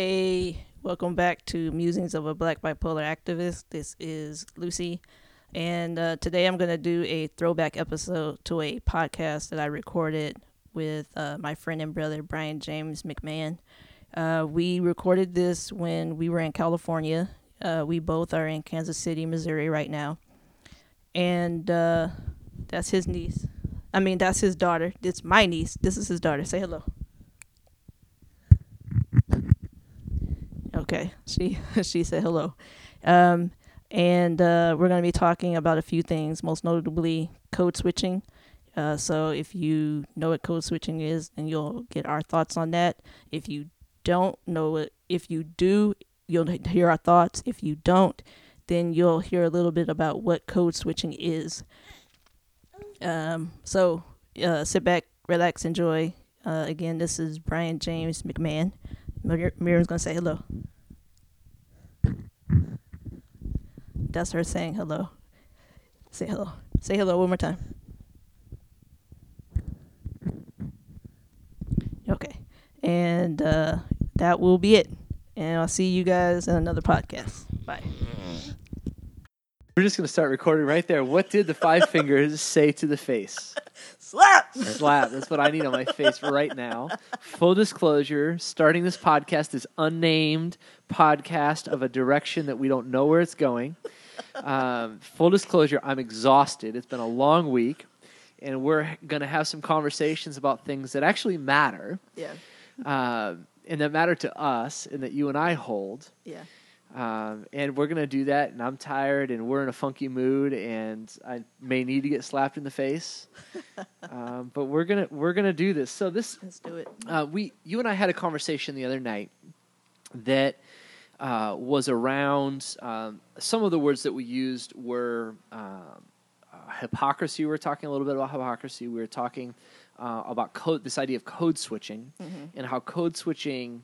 Hey, welcome back to Musings of a Black Bipolar Activist. This is Lucy, and uh, today I'm going to do a throwback episode to a podcast that I recorded with uh, my friend and brother Brian James McMahon. Uh, we recorded this when we were in California. Uh, we both are in Kansas City, Missouri right now, and uh, that's his niece. I mean, that's his daughter. It's my niece. This is his daughter. Say hello. Okay, she she said hello, um, and uh, we're going to be talking about a few things, most notably code switching. Uh, so if you know what code switching is, then you'll get our thoughts on that. If you don't know it, if you do, you'll hear our thoughts. If you don't, then you'll hear a little bit about what code switching is. Um, so uh, sit back, relax, enjoy. Uh, again, this is Brian James McMahon. Mir- Miriam's gonna say hello. That's her saying hello. Say hello. Say hello one more time. Okay. And uh, that will be it. And I'll see you guys in another podcast. Bye. We're just gonna start recording right there. What did the five fingers say to the face? Slap! Slap. That's what I need on my face right now. Full disclosure: starting this podcast is unnamed podcast of a direction that we don't know where it's going. Um, full disclosure: I'm exhausted. It's been a long week, and we're gonna have some conversations about things that actually matter, Yeah. um, and that matter to us, and that you and I hold. Yeah. Um, and we're gonna do that. And I'm tired, and we're in a funky mood, and I may need to get slapped in the face. um, but we're gonna we're gonna do this. So this Let's do it. uh, we you and I had a conversation the other night that uh, was around um, some of the words that we used were um, uh, hypocrisy. We were talking a little bit about hypocrisy. We were talking uh, about code, this idea of code switching, and how code switching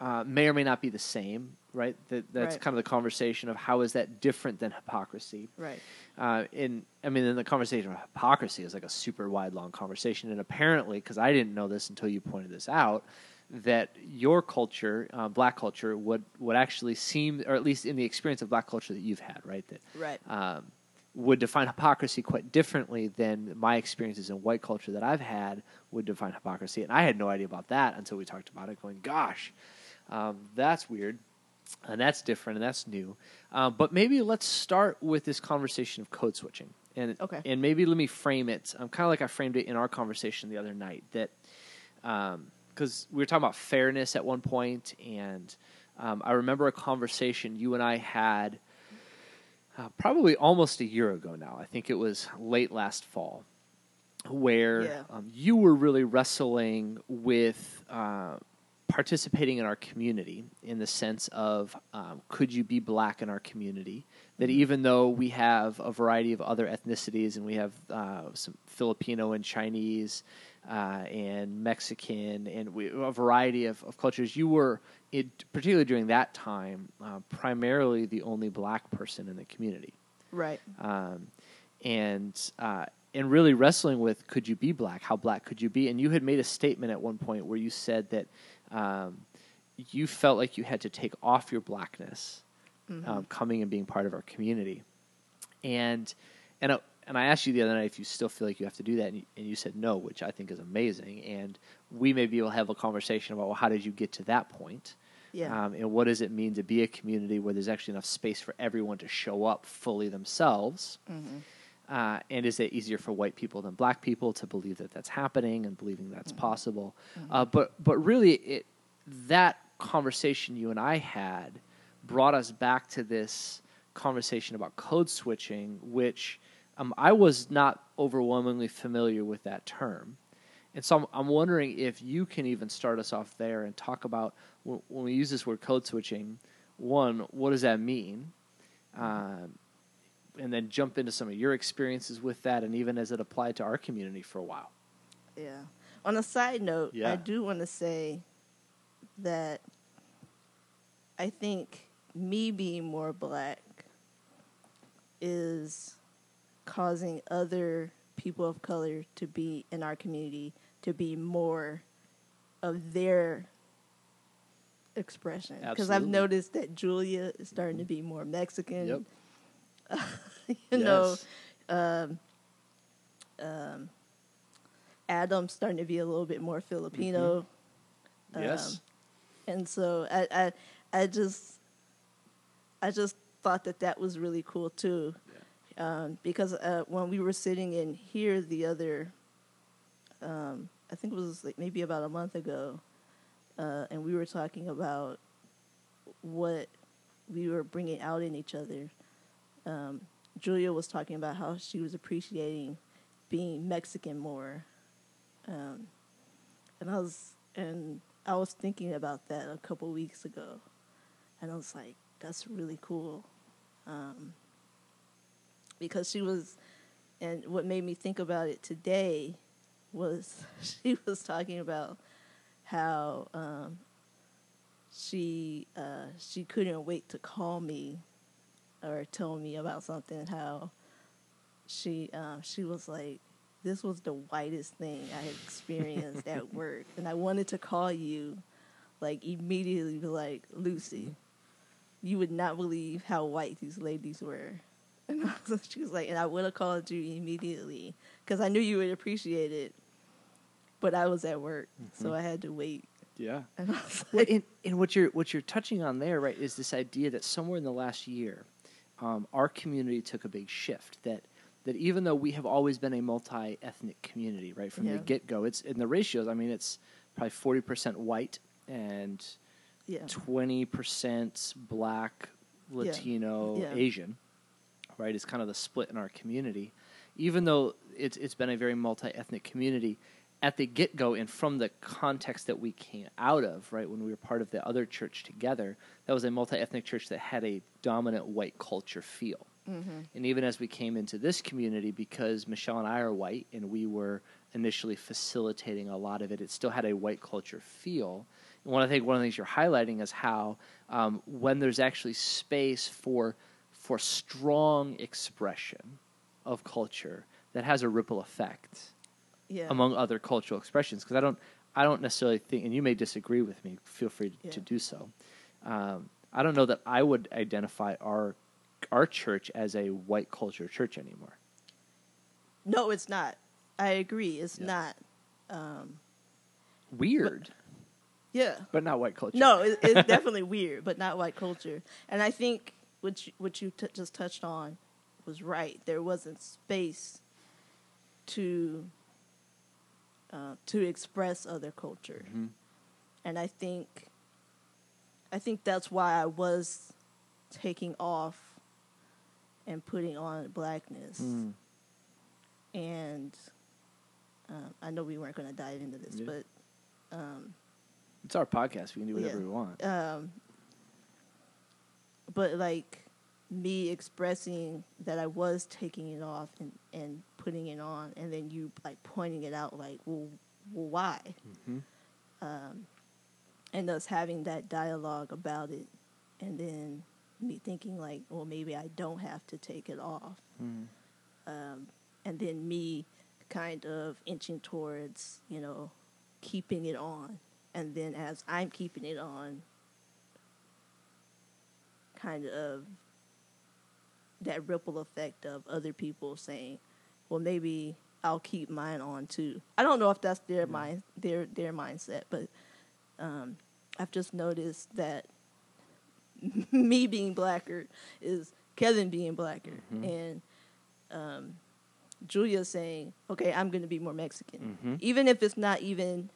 uh, may or may not be the same. Right. That, that's Right. kind of the conversation of how is that different than hypocrisy. Right. Uh, in I mean, then the conversation of hypocrisy is like a super wide, long conversation, and apparently, because I didn't know this until you pointed this out, that your culture, uh, black culture, would would actually seem, or at least in the experience of black culture that you've had, right, that Right. um, would define hypocrisy quite differently than my experiences in white culture that I've had would define hypocrisy, and I had no idea about that until we talked about it. Going, gosh, um, that's weird and that's different and that's new. Uh, but maybe let's start with this conversation of code switching, and Okay. and maybe let me frame it. Um, kind of like I framed it in our conversation the other night that because we were talking about fairness at one point, and um, I remember a conversation you and I had uh, probably almost a year ago now. I think it was late last fall, where Yeah. um, you were really wrestling with uh, participating in our community in the sense of um, could you be black in our community? That even though we have a variety of other ethnicities and we have uh, some Filipino and Chinese uh, and Mexican and we, a variety of, of cultures, you were, it, particularly during that time, uh, primarily the only black person in the community Right. um, and uh, and really wrestling with could you be black? How black could you be? And you had made a statement at one point where you said that um, you felt like you had to take off your blackness, um, coming and being part of our community, and and. Uh, and I asked you the other night if you still feel like you have to do that, and you, and you said no, which I think is amazing. And we may be able to have a conversation about well, how did you get to that point? Yeah. Um, and what does it mean to be a community where there's actually enough space for everyone to show up fully themselves? Uh, and is it easier for white people than black people to believe that that's happening and believing that's possible? Uh, but but really, it that conversation you and I had brought us back to this conversation about code switching, which um, I was not overwhelmingly familiar with that term. And so I'm, I'm wondering if you can even start us off there and talk about when, when we use this word code switching, one, what does that mean? Um, and then jump into some of your experiences with that and even as it applied to our community for a while. Yeah. On a side note, Yeah. I do want to say that I think me being more black is causing other people of color to be in our community to be more of their expression because I've noticed that Julia is starting to be more Mexican. Yep. you know, Yes. Adam's starting to be a little bit more Filipino. yes. and so I, I I just I just thought that that was really cool too, um, because uh, when we were sitting in here the other, um, I think it was like maybe about a month ago, uh, and we were talking about what we were bringing out in each other. Um, Julia was talking about how she was appreciating being Mexican more, um, and I was and I was thinking about that a couple weeks ago, and I was like, "That's really cool," um, because she was, and what made me think about it today was she was talking about how um, she uh, she couldn't wait to call me or told me about something. How she uh, she was like, this was the whitest thing I had experienced at work, and I wanted to call you, like immediately, be like Lucy, you would not believe how white these ladies were. And I was, she was like, and I would have called you immediately because I knew you would appreciate it, but I was at work, so I had to wait. Yeah. And I was Well, and, and what you're what you're touching on there, right, is this idea that somewhere in the last year, um, our community took a big shift. That that even though we have always been a multi ethnic community, right, from Yeah. the get go, it's in the ratios. I mean, it's probably forty percent white and yeah, twenty percent black, Latino, Yeah. Asian, right? Is kind of the split in our community. Even though it's it's been a very multi ethnic community, at the get go and from the context that we came out of, right, when we were part of the other church together, that was a multi ethnic church that had a dominant white culture feel. And even as we came into this community, because Michelle and I are white and we were initially facilitating a lot of it, it still had a white culture feel. And one I think one of the things you're highlighting is how um, when there's actually space for for strong expression of culture that has a ripple effect yeah, among other cultural expressions because I don't I don't necessarily think and you may disagree with me feel free Yeah. to do so um, I don't know that I would identify our our church as a white culture church anymore no, it's not. I agree, it's Yeah. not. Um, weird yeah, but not white culture No, it, it's definitely weird, but not white culture. And I think what you, what you t- just touched on was right. There wasn't space to uh, to express other culture, Mhm. and I think I think that's why I was taking off and putting on blackness. Mm. And um, I know we weren't going to dive into this, Yeah. but um, it's our podcast we can do whatever Yeah. we want um, but like me expressing that I was taking it off and, and putting it on, and then you like pointing it out, like, well, well why? Mhm. Um, and us having that dialogue about it, and then me thinking like, well, maybe I don't have to take it off, Mm. um, and then me kind of inching towards, you know, keeping it on, and then as I'm keeping it on, kind of that ripple effect of other people saying, "Well, maybe I'll keep mine on too." I don't know if that's their mind, their their mindset, but um, I've just noticed that me being blacker is Kevin being blacker, and um, Julia saying, "Okay, I'm going to be more Mexican," Mhm. even if it's not even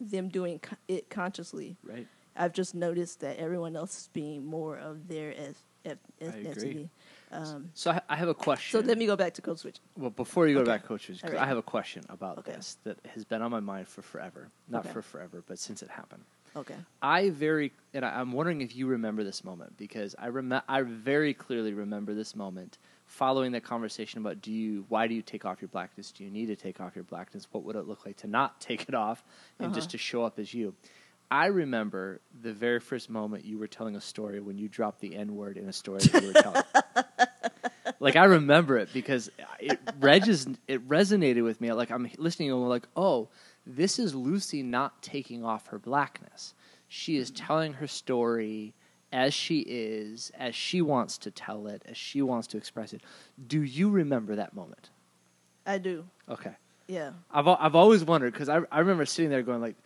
them doing co- it consciously. right I've just noticed that everyone else is being more of their eth- eth- agree. ethnicity. Um, so I, I have a question so let me go back to code switch. Well, before you go Okay. back, 'cause All I right. have a question about Okay. this that has been on my mind for forever. Not Okay. for forever, but since it happened. Okay. I very, and I, I'm wondering if you remember this moment because I rem- I very clearly remember this moment following that conversation about do you, why do you take off your blackness? Do you need to take off your blackness? What would it look like to not take it off and just Uh-huh. to show up as you? I remember the very first moment you were telling a story when you dropped the N word in a story that you were telling. like I remember it because it regis- it resonated with me. Like I'm listening and I'm like, oh, this is Lucy not taking off her blackness. She is mm-hmm. telling her story as she is, as she wants to tell it, as she wants to express it. Do you remember that moment? I do. Okay. Yeah. I've I've always wondered because I I remember sitting there going like,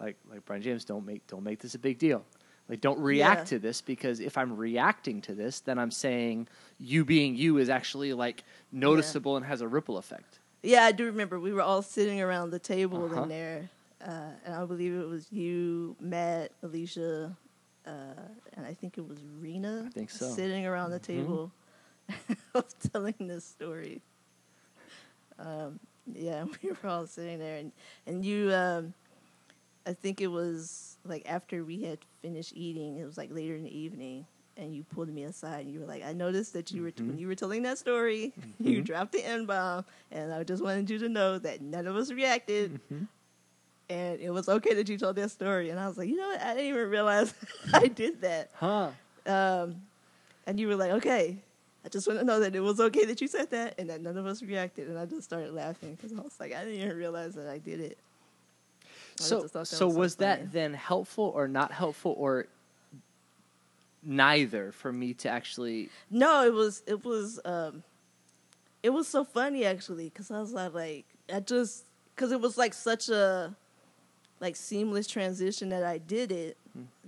like like Brian James, don't make don't make this a big deal. Like don't react Yeah. to this because if I'm reacting to this, then I'm saying you being you is actually like noticeable and has a ripple effect. Yeah, I do remember. We were all sitting around the table Uh-huh. in there, uh, and I believe it was you, Matt, Alicia, uh, and I think it was Rena. I think so. Sitting around the Mhm. table, telling this story. Um, yeah, we were all sitting there, and and you, um, I think it was like after we had finished eating. It was like later in the evening. And you pulled me aside, and you were like, "I noticed that you were when Mhm. you were telling that story, you Mhm. dropped the n bomb, and I just wanted you to know that none of us reacted, Mhm. and it was okay that you told that story. And I was like, you know what? I didn't even realize I did that. Huh. Um, and you were like, okay. I just want to know that it was okay that you said that, and that none of us reacted. And I just started laughing because I was like, I didn't even realize that I did it. So so was was that then helpful or not helpful or neither for me to actually No, it was it was um, it was so funny actually because I was like, I just because it was like such a like seamless transition that I did it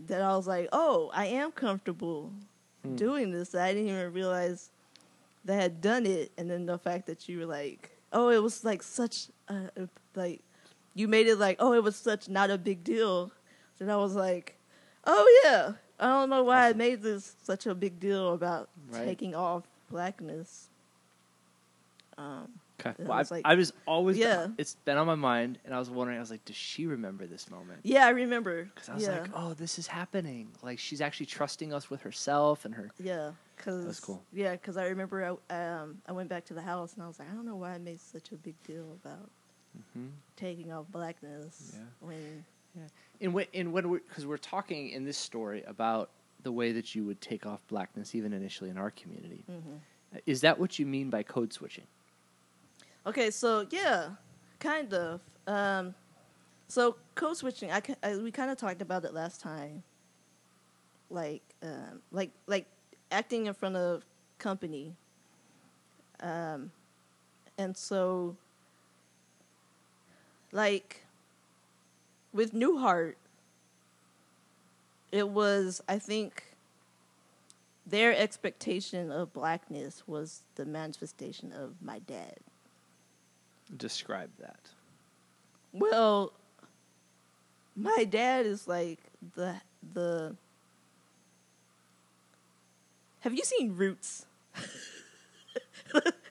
that I was like, oh, I am comfortable Hmm. doing this. I didn't even realize that I had done it, and then the fact that you were like, oh, it was like such a- like you made it like, oh, it was such not a big deal. And I was like, oh yeah, I don't know why Awesome. I made this such a big deal about Right. taking off blackness. Um, Okay. Well, was I, like- I was always Yeah. It's been on my mind, and I was wondering. I was like, does she remember this moment? yeah, I remember. Because I was yeah, like, oh, this is happening. Like she's actually trusting us with herself and her. yeah, because That's cool. Yeah, because I remember I um I went back to the house and I was like, I don't know why I made such a big deal about Mhm. taking off blackness Yeah. when And when and when we because we're talking in this story about the way that you would take off blackness, even initially in our community. Mhm. Is that what you mean by code switching? Okay, so yeah, kind of. Um, so code switching, I, I we kind of talked about it last time. Like, um, like, like acting in front of company. Um, and so, like, with Newhart, it was I think their expectation of blackness was the manifestation of my dad. Describe that. Well, my dad is like the the. Have you seen Roots?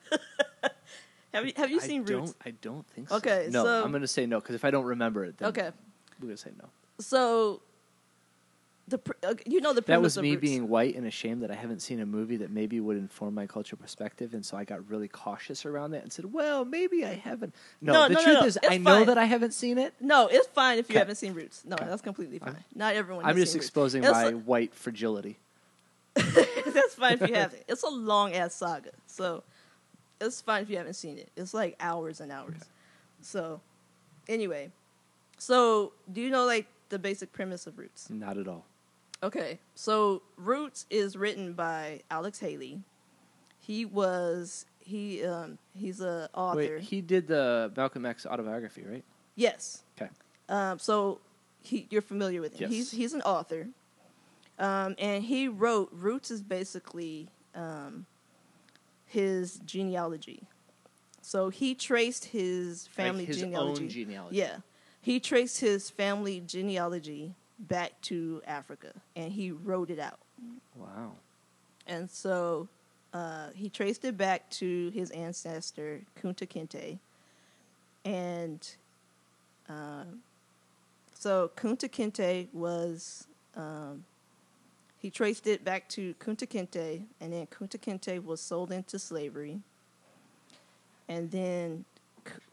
have you Have you I seen don't, Roots? I don't think so. Okay, No, so- I'm going to say no because if I don't remember it, then Okay, we're going to say no. so the pr- uh, you know the That premise was of me Roots. being white and ashamed that I haven't seen a movie that maybe would inform my cultural perspective, and so I got really cautious around that and said, "Well, maybe I haven't." No, No, the no, no, truth no. is, It's I know fine. that I haven't seen it. No, it's fine if you Okay. haven't seen Roots. No, that's completely fine. I'm- Not everyone. I'm has just seen Roots. exposing It's my white fragility. that's fine if you haven't. It's a long ass saga, so it's fine if you haven't seen it. It's like hours and hours. So, anyway, so do you know like the basic premise of Roots? Not at all. Okay, so Roots is written by Alex Haley. He was he um he's a author. Wait, he did the Malcolm X autobiography, right? yes. Okay. Um, so he, you're familiar with him. Yes. He's he's an author, um, and he wrote Roots is basically um, his genealogy. So he traced his family like his genealogy. genealogy. Yeah, he traced his family genealogy back to Africa, and he wrote it out. Wow. And so uh, he traced it back to his ancestor Kunta Kinte, and um, so Kunta Kinte was um, he traced it back to Kunta Kinte, and then Kunta Kinte was sold into slavery, and then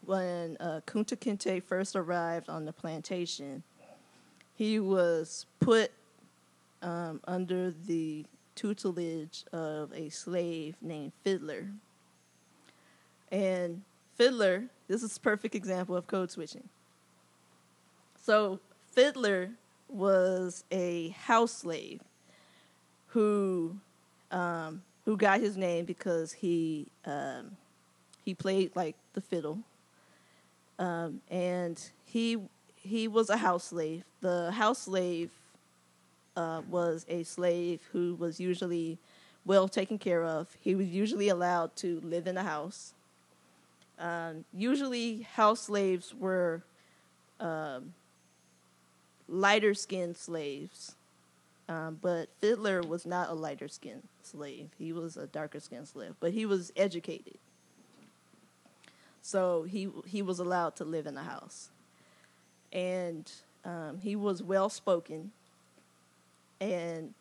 when uh, Kunta Kinte first arrived on the plantation, he was put um, under the tutelage of a slave named Fiddler. And Fiddler, this is a perfect example of code switching. So Fiddler was a house slave who um, who got his name because he um, he played like the fiddle, um, and he he was a house slave. The house slave uh, was a slave who was usually well taken care of. He was usually allowed to live in the house. Um, usually, house slaves were um, lighter skinned slaves, um, but Fiddler was not a lighter skinned slave. He was a darker skinned slave, but he was educated. So he he was allowed to live in the house, and um, he was well spoken, and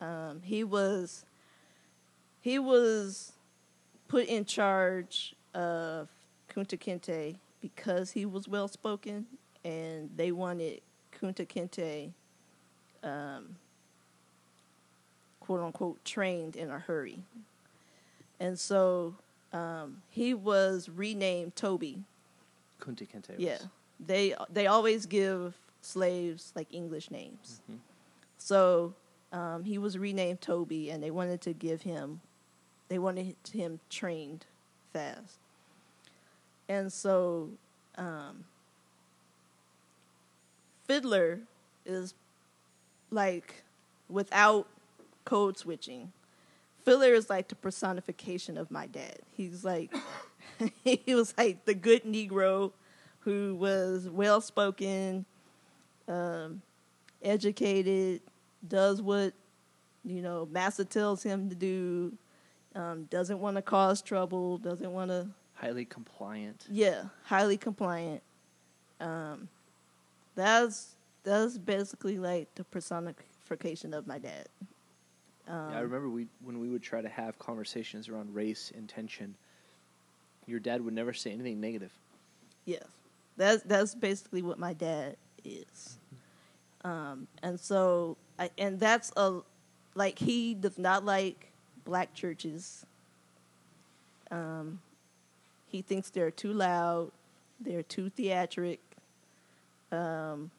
um, he was he was put in charge of Kunta Kinte because he was well spoken, and they wanted Kunta Kinte, um, quote unquote, trained in a hurry, and so um, he was renamed Toby. Kunta Kinte. Yeah, they they always give slaves like English names. Mhm. So um, he was renamed Toby, and they wanted to give him, they wanted him trained fast. And so, um, Fiddler is like without code switching. Fiddler is like the personification of my dad. He's like, he was like the good Negro who was well spoken, um, educated, does what you know master tells him to do, um, doesn't want to cause trouble, doesn't want to Highly compliant. yeah, highly compliant. Um, that's that's basically like the personification of my dad. Um, yeah, I remember we when we would try to have conversations around race and tension. Your dad would never say anything negative. Yes, that's that's basically what my dad is, um, and so I, and that's a like he does not like black churches. Um, he thinks they're too loud, they're too theatric. Um,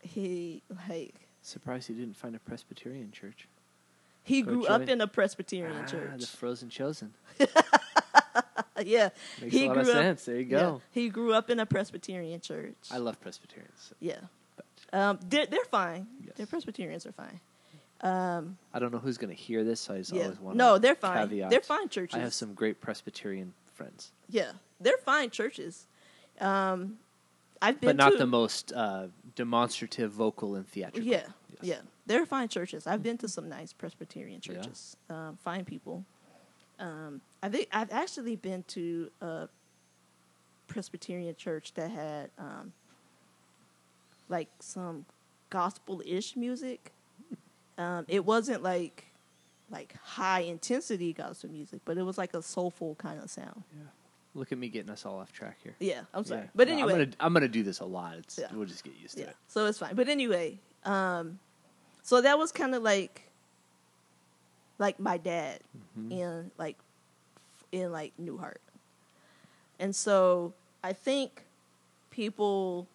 he like Surprised he didn't find a Presbyterian church. he Go grew Joey. up in a Presbyterian Ah, church. the frozen chosen. yeah, Makes he a lot grew of up. sense. There you yeah, go. he grew up in a Presbyterian church. I love Presbyterians. Yeah. But Um, they're they're fine. Yes. They're Presbyterians are fine. Um, I don't know who's going to hear this, so I just yeah. always want No, they're fine. caveat. They're fine churches. I have some great Presbyterian friends, Yeah, they're fine churches. Um, I've been but not to, the most uh, demonstrative, vocal, and theatrical. Yeah, Yes. yeah, they're fine churches. I've been to some nice Presbyterian Yeah. churches. Um, fine people. Um, I think I've actually been to a Presbyterian church that had um, like some gospel-ish music. Um, it wasn't like like high intensity gospel music, but it was like a soulful kind of sound. Look at me getting us all off track here. Yeah, I'm sorry, Yeah. but No, anyway, I'm gonna, I'm gonna do this a lot. It's, Yeah. We'll just get used to yeah, it. so it's fine. But anyway, um, so that was kind of like like my dad Mhm. in like in like Newhart, and so I think people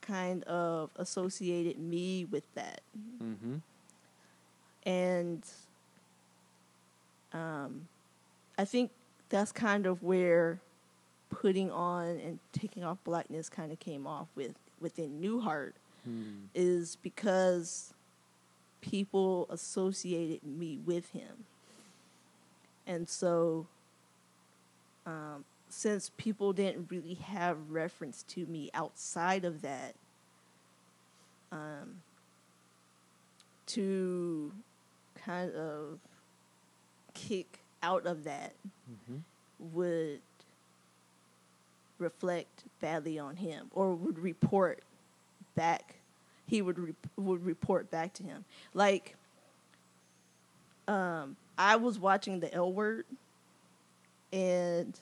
kind of associated me with that, Mm-hmm. and um, I think that's kind of where putting on and taking off blackness kind of came off with within Newhart Hmm. is because people associated me with him. And so, um, since people didn't really have reference to me outside of that, um, to kind of kick out of that Mm-hmm. would reflect badly on him or would report back he would re- would report back to him like um i was watching the l word and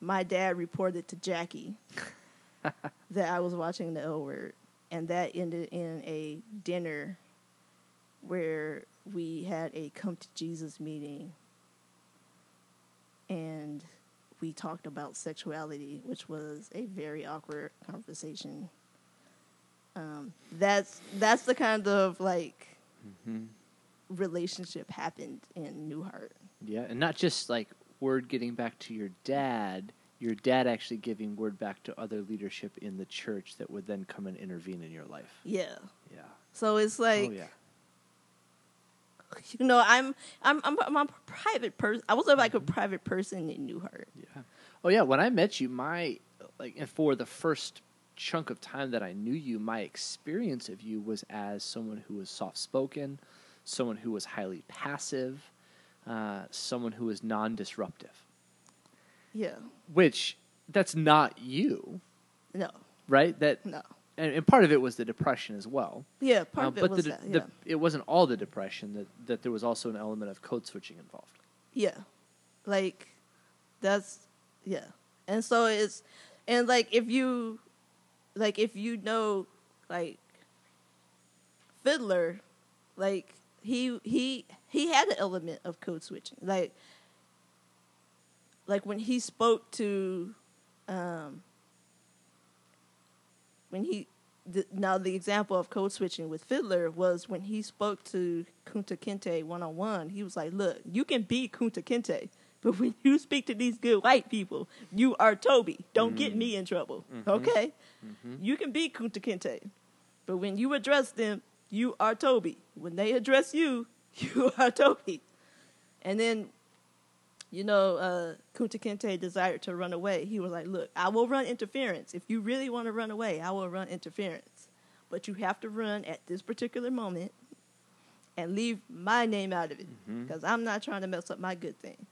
my dad reported to jackie that i was watching the l word and that ended in a dinner where we had a come to jesus meeting and we talked about sexuality, which was a very awkward conversation. Um, that's that's the kind of like Mm-hmm. relationship happened in Newhart. Yeah, and not just like word getting back to your dad, your dad actually giving word back to other leadership in the church that would then come and intervene in your life. Yeah. Yeah. So it's like oh yeah. you know, I'm I'm I'm, I'm a private person. I was like a private person in Newhart. Yeah. Oh yeah. When I met you, my like, and for the first chunk of time that I knew you, my experience of you was as someone who was soft spoken, someone who was highly passive, uh, someone who was non disruptive. Yeah. Which that's not you, No. right? That No. And, and part of it was the depression as well. Yeah. Part Uh, of it but was the, that. the, it wasn't all the depression. That that there was also an element of code switching involved. Yeah. Like that's yeah. And so it's and like if you like if you know like Fiddler, like he he he had an element of code switching. Like like when he spoke to um when he the, now the example of code switching with Fiddler was when he spoke to Kunta Kinte one on one. He was like, "Look, you can be Kunta Kinte, but when you speak to these good white people, you are Toby. Don't get me in trouble, mm-hmm. okay? Mm-hmm. You can be Kunta Kinte, but when you address them, you are Toby. When they address you, you are Toby." And then you know, uh, Kunta Kinte desired to run away. He was like, "Look, I will run interference. If you really want to run away, I will run interference. But you have to run at this particular moment and leave my name out of it because I'm not trying to mess up my good thing."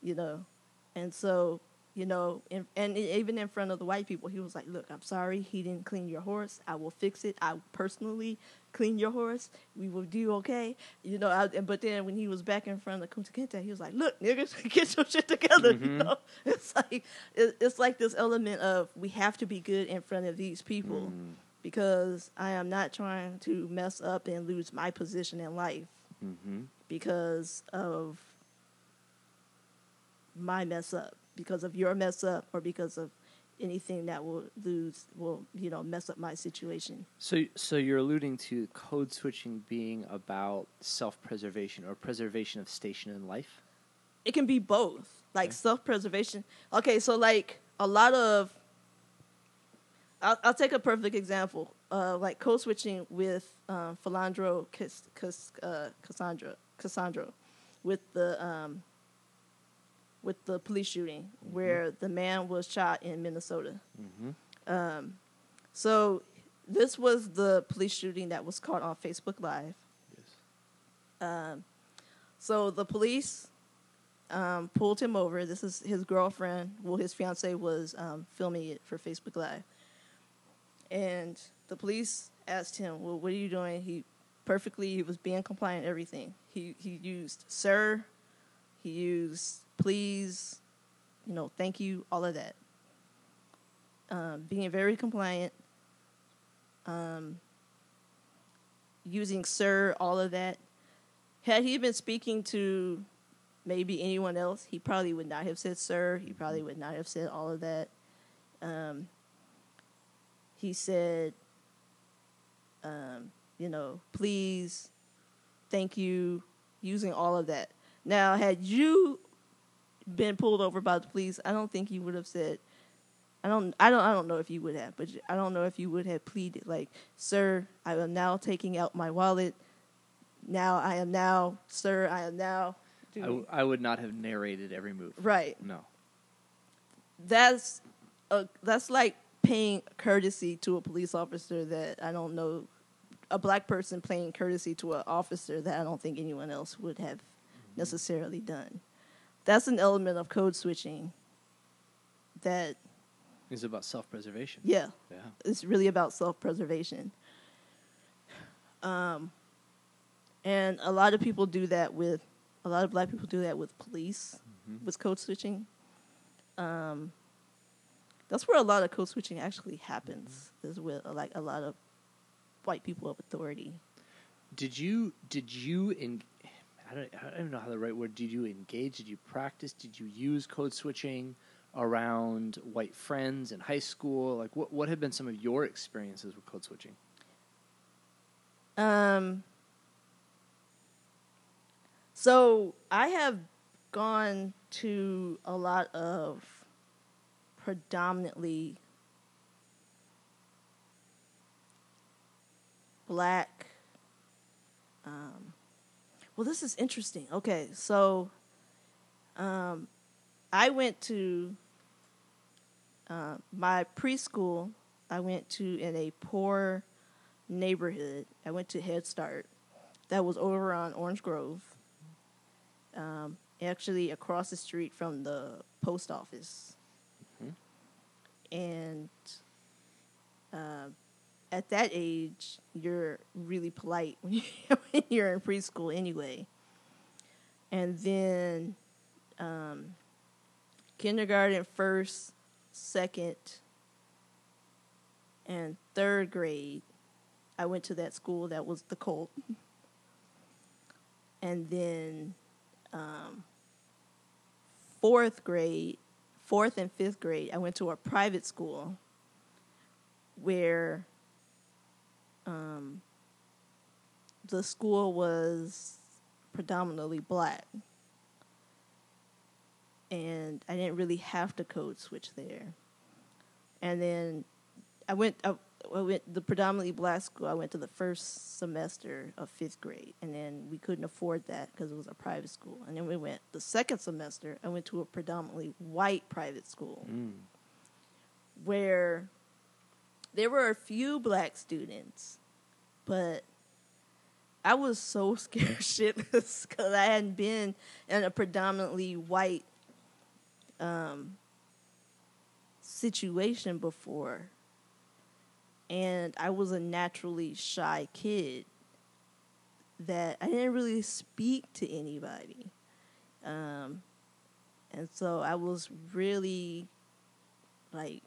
You know, and so you know, in, and even in front of the white people, he was like, "Look, I'm sorry, he didn't clean your horse. I will fix it. I personally clean your horse. We will do okay." You know, I, and but then when he was back in front of Kunta Kinte, he was like, "Look, niggas, get your shit together." You know, it's like it, it's like this element of we have to be good in front of these people because I am not trying to mess up and lose my position in life Mm-hmm. because of my mess up, because of your mess up, or because of anything that will lose, will you know, mess up my situation. So, so you're alluding to code switching being about self-preservation or preservation of station in life. It can be both, like Okay. self preservation. Okay, so like a lot of, I'll, I'll take a perfect example, uh, like code switching with um, Philandro Cas, Cas, uh, Cassandra, Cassandra, with the um, with the police shooting where the man was shot in Minnesota. Mm-hmm. Um, so this was the police shooting that was caught on Facebook Live. Yes. Um, so the police um, pulled him over. This is his girlfriend. Well, his fiance was um, filming it for Facebook Live, and the police asked him, "Well, what are you doing?" He perfectly he was being compliant. Everything he he used, sir. He used please, you know, thank you, all of that. Um, being very compliant. Um, using sir, all of that. Had he been speaking to maybe anyone else, he probably would not have said sir. He probably would not have said all of that. Um, he said, um, you know, please, thank you, using all of that. Now, had you been pulled over by the police, I don't think you would have said. I don't. I don't. I don't know if you would have, but I don't know if you would have pleaded like, "Sir, I am now taking out my wallet. Now I am now, sir, I am now." I, w- I would not have narrated every move. right. No. That's a, that's like paying courtesy to a police officer that I don't know. A black person paying courtesy to an officer that I don't think anyone else would have mm-hmm. necessarily done. That's an element of code switching. that is about self-preservation. yeah, Yeah. it's really about self preservation. Um, and a lot of people do that with a lot of black people do that with police with code switching. Um, that's where a lot of code switching actually happens is with like a lot of white people of authority. Did you did you in I don't, I don't even know how the right word. Did you engage? Did you practice? Did you use code switching around white friends in high school? Like, what what have been some of your experiences with code switching? Um. So I have gone to a lot of predominantly black. Um, well, this is interesting. Okay, so um, I went to uh, my preschool. I went to in a poor neighborhood. I went to Head Start. That was over on Orange Grove. Um, actually, across the street from the post office. Mm-hmm. And uh, at that age, you're really polite when, you, are in preschool anyway. And then um, kindergarten, first, second, and third grade, I went to that school that was the cult. And then um, fourth grade, fourth and fifth grade, I went to a private school where um, the school was predominantly black. And I didn't really have to code switch there. And then I went, I, I went the predominantly black school. I went to the first semester of fifth grade, and then we couldn't afford that because it was a private school. And then we went the second semester. I went to a predominantly white private school, mm. where there were a few black students, but I was so scared shitless because I hadn't been in a predominantly white um, situation before. And I was a naturally shy kid that I didn't really speak to anybody. Um, and so I was really like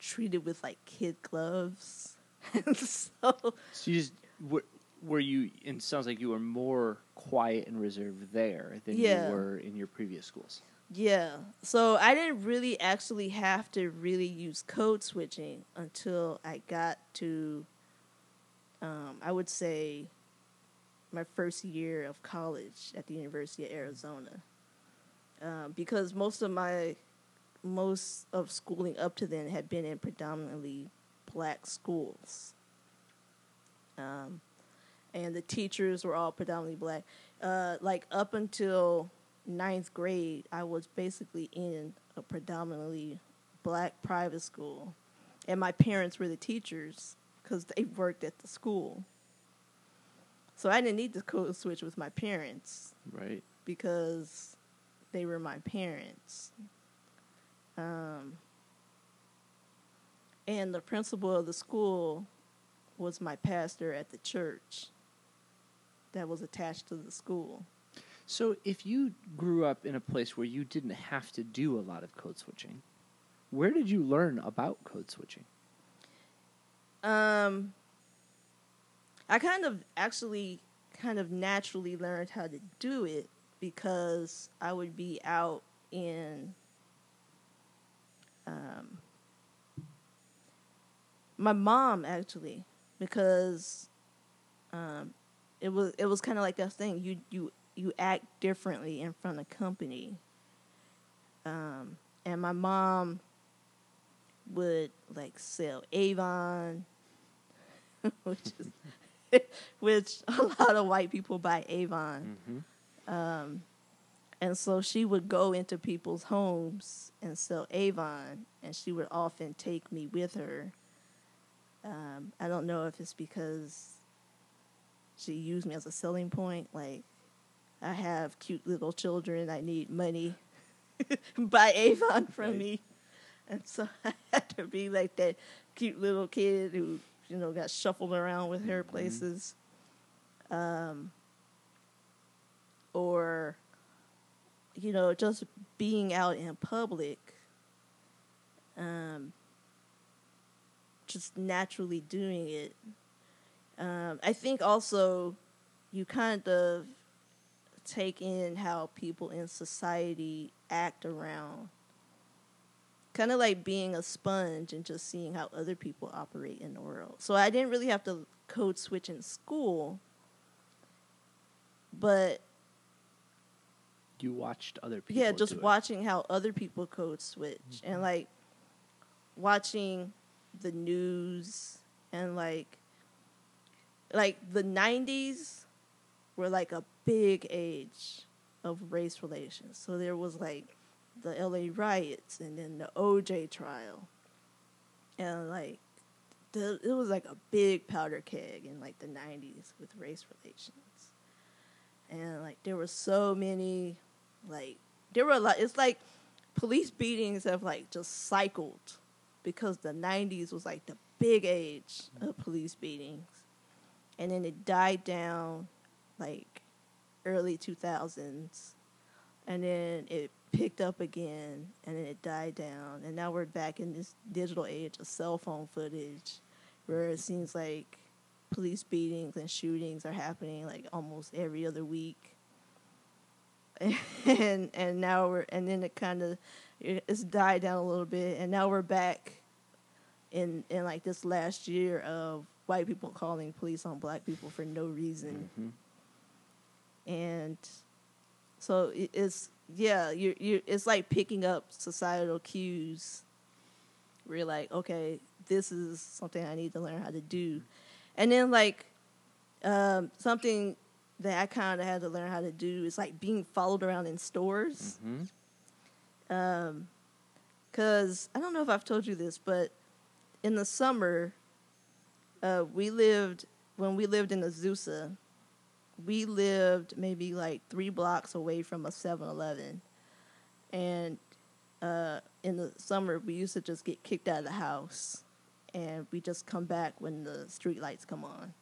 treated with like kid gloves so, so you just were, were you? It sounds like you were more quiet and reserved there than yeah. you were in your previous schools. Yeah. So I didn't really actually have to really use code switching until I got to, um, I would say, my first year of college at the University of Arizona. Um, because most of my most of schooling up to then had been in predominantly black schools. Um, and the teachers were all predominantly black. Uh, like up until ninth grade, I was basically in a predominantly black private school, and my parents were the teachers because they worked at the school. So I didn't need to code switch with my parents, right? Because they were my parents. Um, and the principal of the school was my pastor at the church that was attached to the school. So, if you grew up in a place where you didn't have to do a lot of code switching, where did you learn about code switching? Um, I kind of actually kind of naturally learned how to do it because I would be out in um, my mom actually because um, it was it was kind of like that thing. You you you act differently in front of company. Um, and my mom would like sell avon which is which a lot of white people buy avon. Mm-hmm. um, and so she would go into people's homes and sell avon and she would often take me with her um, I don't know if it's because she used me as a selling point. Like, I have cute little children. I need money. Buy Avon from right. me. And so I had to be like that cute little kid who, you know, got shuffled around with her mm-hmm. places. Um, or, you know, just being out in public. Um, just naturally doing it. Um, I think also you kind of take in how people in society act around kind of like being a sponge and just seeing how other people operate in the world. So I didn't really have to code switch in school, but You watched other people. yeah, just watching how other people code switch Mm-hmm. and like watching the news and like like the 90s were like a big age of race relations. So there was like the LA riots and then the OJ trial. And like the, it was like a big powder keg in like the 90s with race relations. And like there were so many like there were a lot it's like police beatings have like just cycled because the 90s was like the big age of police beatings. And then it died down like early 2000s and then it picked up again and then it died down. And now we're back in this digital age of cell phone footage where it seems like police beatings and shootings are happening like almost every other week and and now we're and then it kind of it's died down a little bit and now we're back in in like this last year of white people calling police on black people for no reason. Mhm. and so it's yeah you you it's like picking up societal cues. Where you're like okay this is something i need to learn how to do. And then like um, something that i kind of had to learn how to do is like being followed around in stores Mhm. um, cause I don't know if I've told you this, but in the summer, uh, we lived when we lived in Azusa. We lived maybe like three blocks away from a 7-Eleven, and uh, in the summer we used to just get kicked out of the house, and we just come back when the street lights come on.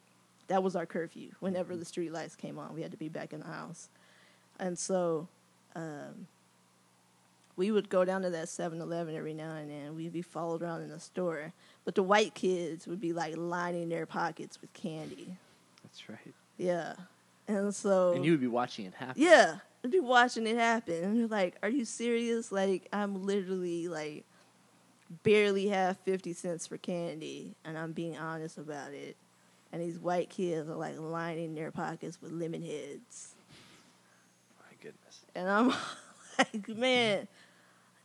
That was our curfew. Whenever the street lights came on, we had to be back in the house, and so. Um, we would go down to that 7-Eleven every now and then. We'd be followed around in the store, but the white kids would be like lining their pockets with candy. That's right. Yeah, and so And you would be watching it happen. yeah, I'd be watching it happen, and you're like, "Are you serious? Like, I'm literally like barely have fifty cents for candy, and I'm being honest about it." And these white kids are like lining their pockets with Lemonheads. My goodness. And I'm like, man,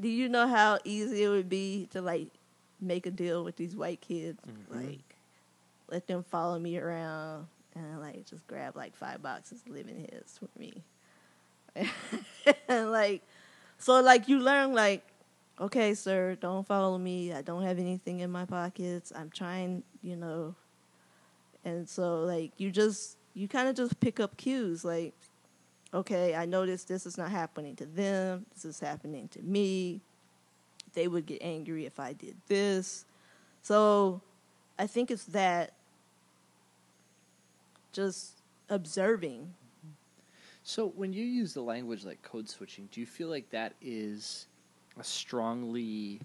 do you know how easy it would be to like make a deal with these white kids? Mhm. Like, let them follow me around and like just grab like five boxes of Lemonheads for me. and like, so like you learn like, okay, sir, don't follow me. I don't have anything in my pockets. I'm trying, you know. And so like you just you kind of just pick up cues like okay, I noticed this is not happening to them. This is happening to me. They would get angry if I did this. So I think it's that just observing. So when you use the language like code switching, do you feel like that is a strongly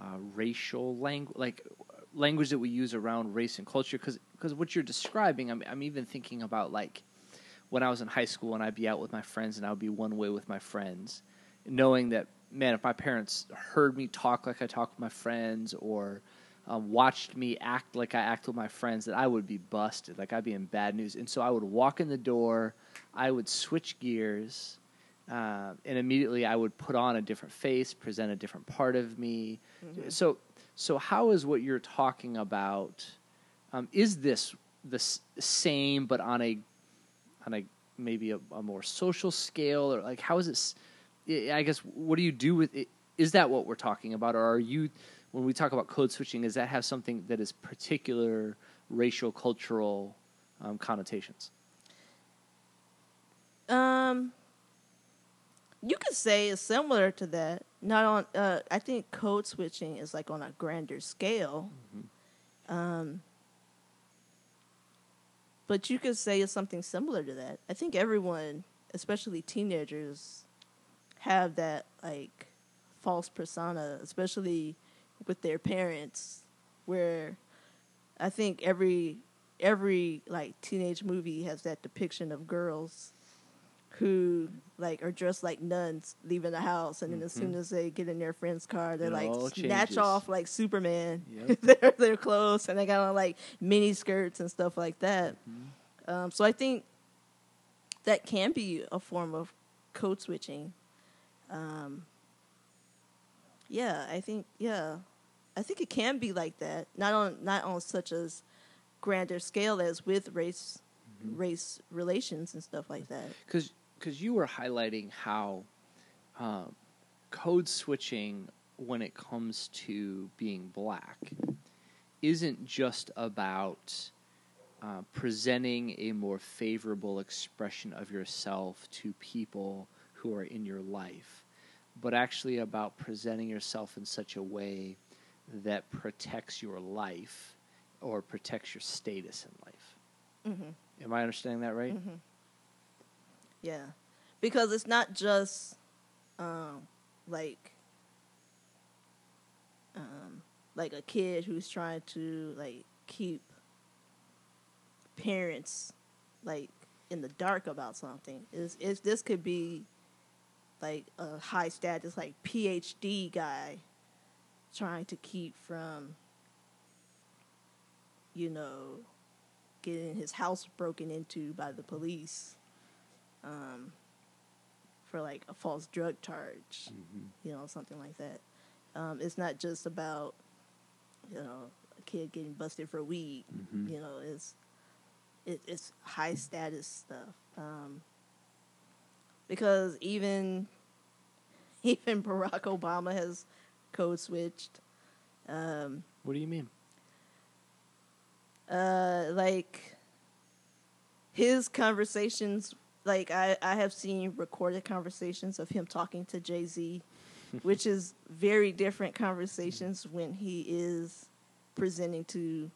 uh, racial language, like language that we use around race and culture? Because what you're describing, I'm, I'm even thinking about like when I was in high school and I'd be out with my friends and I would be one way with my friends, knowing that man, if my parents heard me talk like I talk with my friends or um, watched me act like I act with my friends, that I would be busted. Like I'd be in bad news. And so I would walk in the door, I would switch gears, uh, and immediately I would put on a different face, present a different part of me. So, so how is what you're talking about? Um, is this the s- same, but on a on a maybe a, a more social scale, or like how is this? I guess what do you do with it? Is that what we're talking about, or are you? When we talk about code switching, does that have something that is particular racial, cultural um, connotations? Um you could say it's similar to that. Not on uh I think code switching is like on a grander scale. Um but you could say it's something similar to that. I think everyone, especially teenagers, have that like false persona, especially with their parents, where I think every every like teenage movie has that depiction of girls who like are dressed like nuns leaving the house, and then as soon as they get in their friend's car, they It like snatch off like Superman Yep. their their clothes, and they got on like mini skirts and stuff like that. Um, so I think that can be a form of code switching. Um, yeah, I think yeah, I think it can be like that. Not on not on such a grander scale as with race race relations and stuff like that. because you were highlighting how um, code switching when it comes to being black isn't just about uh, presenting a more favorable expression of yourself to people who are in your life, but actually about presenting yourself in such a way that protects your life or protects your status in life. Mm-hmm. Am I understanding that right? Yeah, because it's not just um, like um, like a kid who's trying to like keep parents like in the dark about something. Is is this could be like a high status like PhD guy trying to keep from you know getting his house broken into by the police um, for like a false drug charge, you know, something like that. Um, it's not just about, you know, a kid getting busted for weed. You know, it's it, it's high status stuff. Um, because even even Barack Obama has code switched. Um, What do you mean? uh like his conversations like I, I have seen recorded conversations of him talking to jay-z which is very different conversations when he is presenting to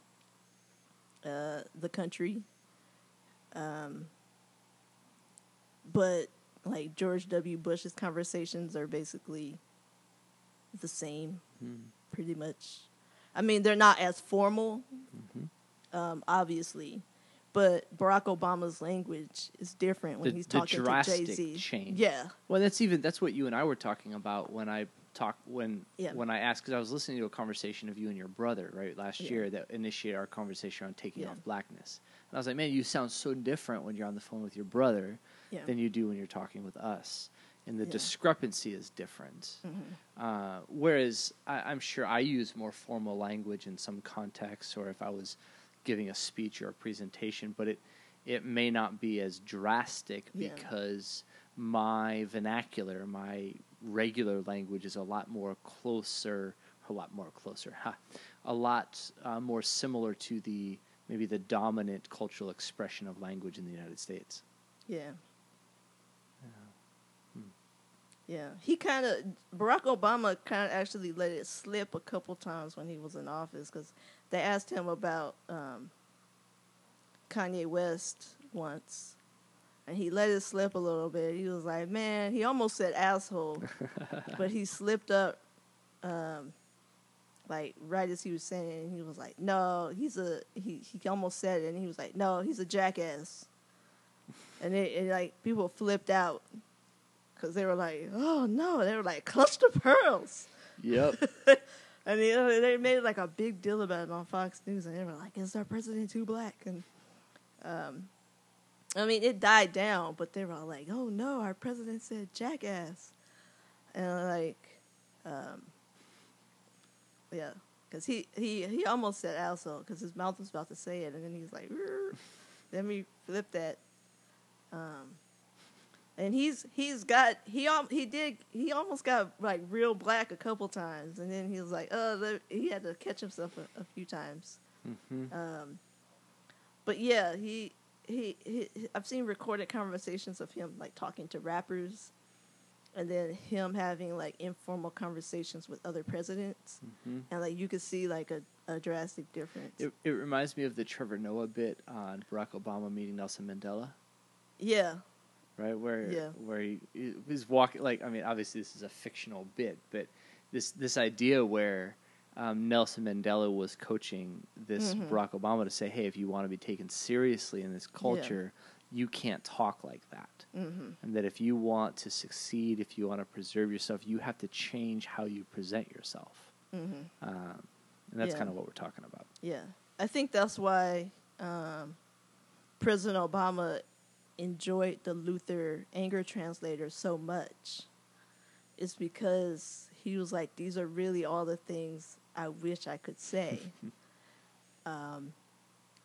uh the country. Um but like george w. Bush's conversations are basically the same pretty much. I mean they're not as formal. Um, obviously. But Barack Obama's language is different when The- he's talking to Jay Z. change. Yeah, Well, that's even that's what you and I were talking about when I talk when Yeah. when I asked because I was listening to a conversation of you and your brother right last Yeah. year that initiated our conversation on taking Yeah. off blackness. And I was like, man, you sound so different when you're on the phone with your brother than you do when you're talking with us, and the discrepancy is different. Mhm. Uh, whereas I, I'm sure I use more formal language in some contexts, or if I was giving a speech or a presentation, but it it may not be as drastic Yeah. because my vernacular, my regular language is a lot more closer, a lot more closer, ha, a lot uh, more similar to the maybe the dominant cultural expression of language in the United States. yeah, Hmm. yeah. He kind of Barack Obama kind of actually let it slip a couple times when he was in office because they asked him about um, Kanye West once. And he let it slip a little bit. He was like, "Man," he almost said "asshole," but he slipped up um like right as he was saying he was like no he's a he he almost said it and he was like no he's a jackass and it, it like people flipped out because they were like oh no they were like cluster pearls Yep. and they, they made like a big deal about it on Fox News and they were like is our president too black and um I mean it died down but they were all like oh no our president said jackass and like um yeah, because he, he he almost said asshole because his mouth was about to say it, and then he's like, "Rrr." then we flipped that. Um, and he's he's got he al- he did he almost got like real black a couple times, and then he was like, oh, the, he had to catch himself a, a few times. hmm Um, but yeah, he, he he I've seen recorded conversations of him like talking to rappers, and then him having like informal conversations with other presidents, hmm and like you could see like a, a drastic difference. It, it reminds me of the Trevor Noah bit on Barack Obama meeting Nelson Mandela, yeah, right? Where Yeah. where he, was walking like I mean obviously this is a fictional bit, but this this idea where um, Nelson Mandela was coaching this Mhm. Barack Obama to say, "Hey, if you want to be taken seriously in this culture, you can't talk like that." hmm And that if you want to succeed, if you want to preserve yourself, you have to change how you present yourself. hmm Um, and that's Yeah. kind of what we're talking about. Yeah, I think that's why um, President Obama enjoyed the Luther anger translator so much. is because he was like, "These are really all the things I wish I could say," um,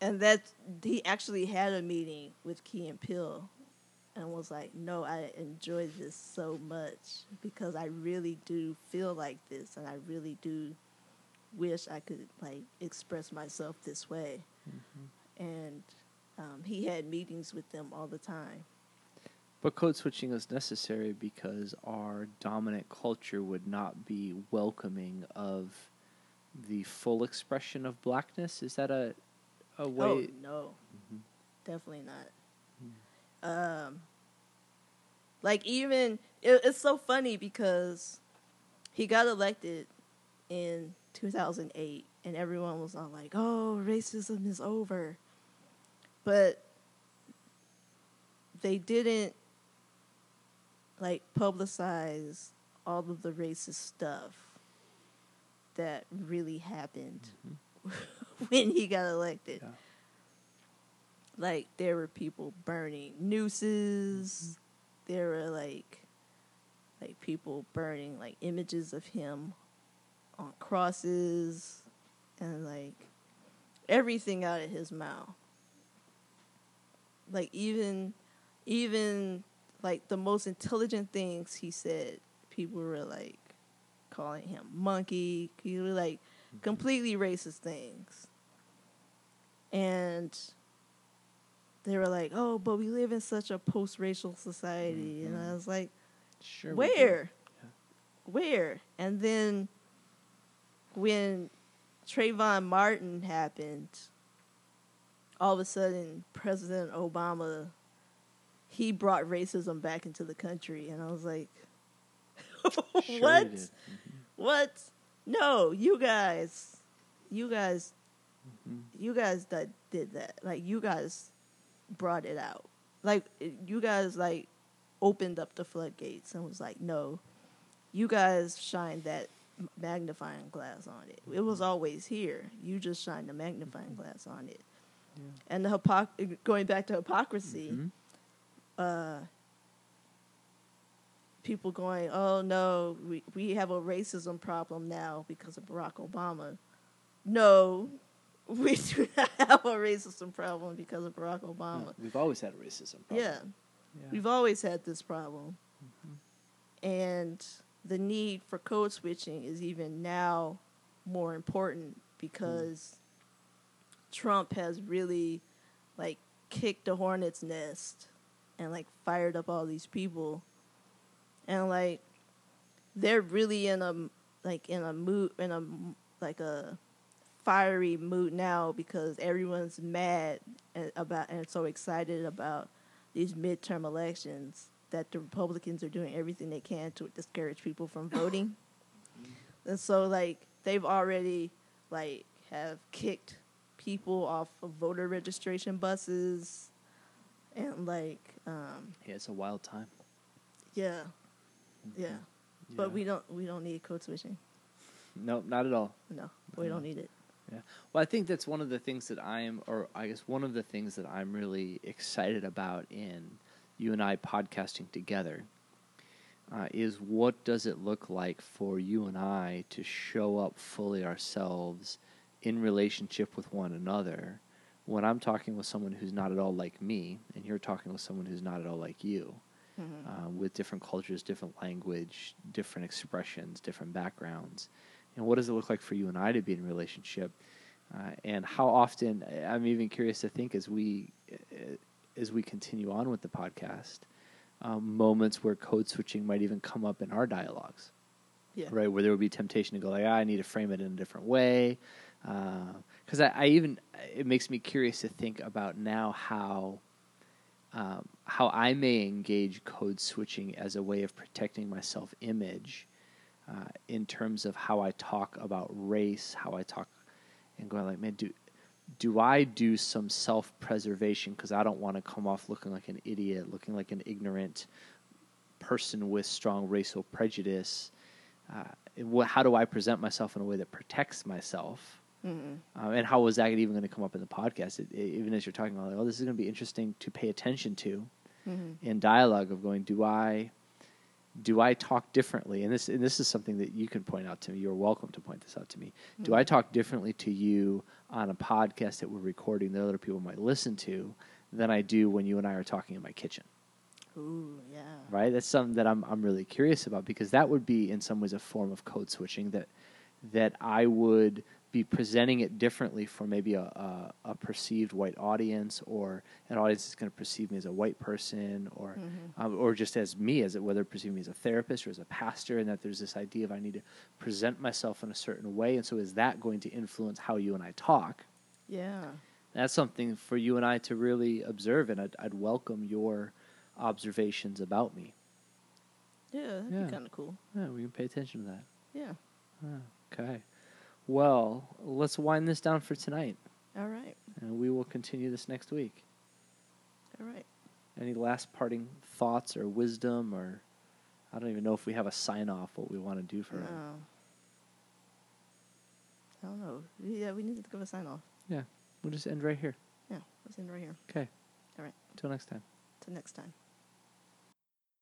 and that he actually had a meeting with Key and Peele, and was like, "No, I enjoy this so much because I really do feel like this, and I really do." wish I could like express myself this way. And um, he had meetings with them all the time. But code switching is necessary because our dominant culture would not be welcoming of the full expression of blackness. Is that a a way? Oh no, Mhm. definitely not. Um, like even it, it's so funny because he got elected in 2008, and everyone was all like, "Oh, racism is over," but they didn't like publicize all of the racist stuff that really happened mm-hmm. when he got elected. Yeah. Like there were people burning nooses. Mm-hmm. There were like like people burning like images of him on crosses and like everything out of his mouth. Like even even like the most intelligent things he said, people were like calling him monkey. He was like mm-hmm. completely racist things. And they were like, "Oh, but we live in such a post-racial society," and mm-hmm. I was like, Sure. "Where? Yeah. Where?" And then when Trayvon Martin happened, all of a sudden President Obama he brought racism back into the country, and I was like, "What? Mhm. What? No, you guys, you guys, Mhm. you guys that did that. Like you guys brought it out. Like you guys like opened up the floodgates and was like, no, you guys shined that magnifying glass on it. It was always here. You just shined the magnifying glass on it. Yeah. And the hypoc- going back to hypocrisy, Mhm. uh, people going, oh no, we, we have a racism problem now because of Barack Obama. No, we do not have a racism problem because of Barack Obama. No, we've always had a racism problem. Yeah, Yeah. we've always had this problem. And the need for code switching is even now more important because Trump has really like kicked the hornet's nest and like fired up all these people and like they're really in a like in a mood in a like a fiery mood now because everyone's mad about and so excited about these midterm elections that the Republicans are doing everything they can to discourage people from voting. and so like they've already like have kicked people off of voter registration buses and like um Yeah, it's a wild time. yeah yeah but Yeah. we don't we don't need code switching no, not at all. no we don't need it Yeah. Well, I think that's one of the things that I am, or I guess one of the things that I'm really excited about in you and I podcasting together uh, is what does it look like for you and I to show up fully ourselves in relationship with one another when I'm talking with someone who's not at all like me and you're talking with someone who's not at all like you uh, with different cultures, different language, different expressions, different backgrounds. And what does it look like for you and I to be in relationship? Uh, and how often, I'm even curious to think as we, uh, as we continue on with the podcast, um, moments where code switching might even come up in our dialogues, yeah right? Where there would be temptation to go like, ah, I need to frame it in a different way. Because I, I even, it makes me curious to think about now how um, how I may engage code switching as a way of protecting my self image uh, in terms of how I talk about race, how I talk, and going like, man, do do I do some self preservation because I don't want to come off looking like an idiot, looking like an ignorant person with strong racial prejudice? Uh, how do I present myself in a way that protects myself? Mm-hmm. Uh, and how was that even going to come up in the podcast? It, it- even as you're talking about, like, oh, this is going to be interesting to pay attention to Mm-hmm. in dialogue of going, do I, do I talk differently? And this, and this is something that you can point out to me. You're welcome to point this out to me. Do I talk differently to you on a podcast that we're recording that other people might listen to than I do when you and I are talking in my kitchen? Ooh, yeah. right? That's something that I'm I'm really curious about because that would be in some ways a form of code switching that that I would be presenting it differently for maybe a, a, a perceived white audience or an audience that's going to perceive me as a white person or um, or just as me as it whether perceive me as a therapist or as a pastor and that there's this idea of I need to present myself in a certain way and so is that going to influence how you and I talk? Yeah. That's something for you and I to really observe and I'd, I'd welcome your observations about me. Yeah, that'd Yeah. be kind of cool. Yeah, we can pay attention to that. Yeah. Okay. Well, let's wind this down for tonight, All right. and we will continue this next week. All right. Any last parting thoughts or wisdom, or I don't even know if we have a sign off what we want to do for No. it. I don't know. Yeah, we need to give a sign off. Yeah, we'll just end right here. Yeah, let's end right here. Okay. All right. Until next time. Till next time.